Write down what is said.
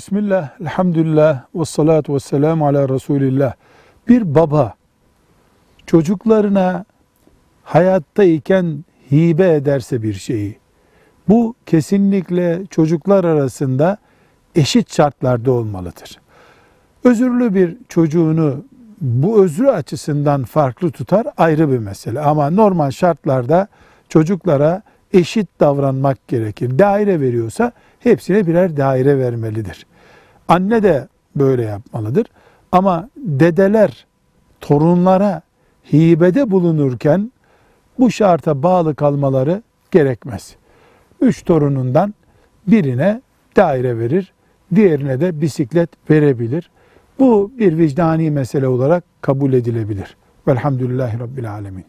Bismillah, elhamdülillah, ve salatu ve selamu ala Resulillah. Bir baba çocuklarına hayattayken hibe ederse bir şeyi, bu kesinlikle çocuklar arasında eşit şartlarda olmalıdır. Özürlü bir çocuğunu bu özrü açısından farklı tutar ayrı bir mesele. Ama normal şartlarda çocuklara eşit davranmak gerekir. Daire veriyorsa hepsine birer daire vermelidir. Anne de böyle yapmalıdır. Ama dedeler torunlara hibede bulunurken bu şarta bağlı kalmaları gerekmez. Üç torunundan birine daire verir, diğerine de bisiklet verebilir. Bu bir vicdani mesele olarak kabul edilebilir. Velhamdülillahi Rabbil Alemin.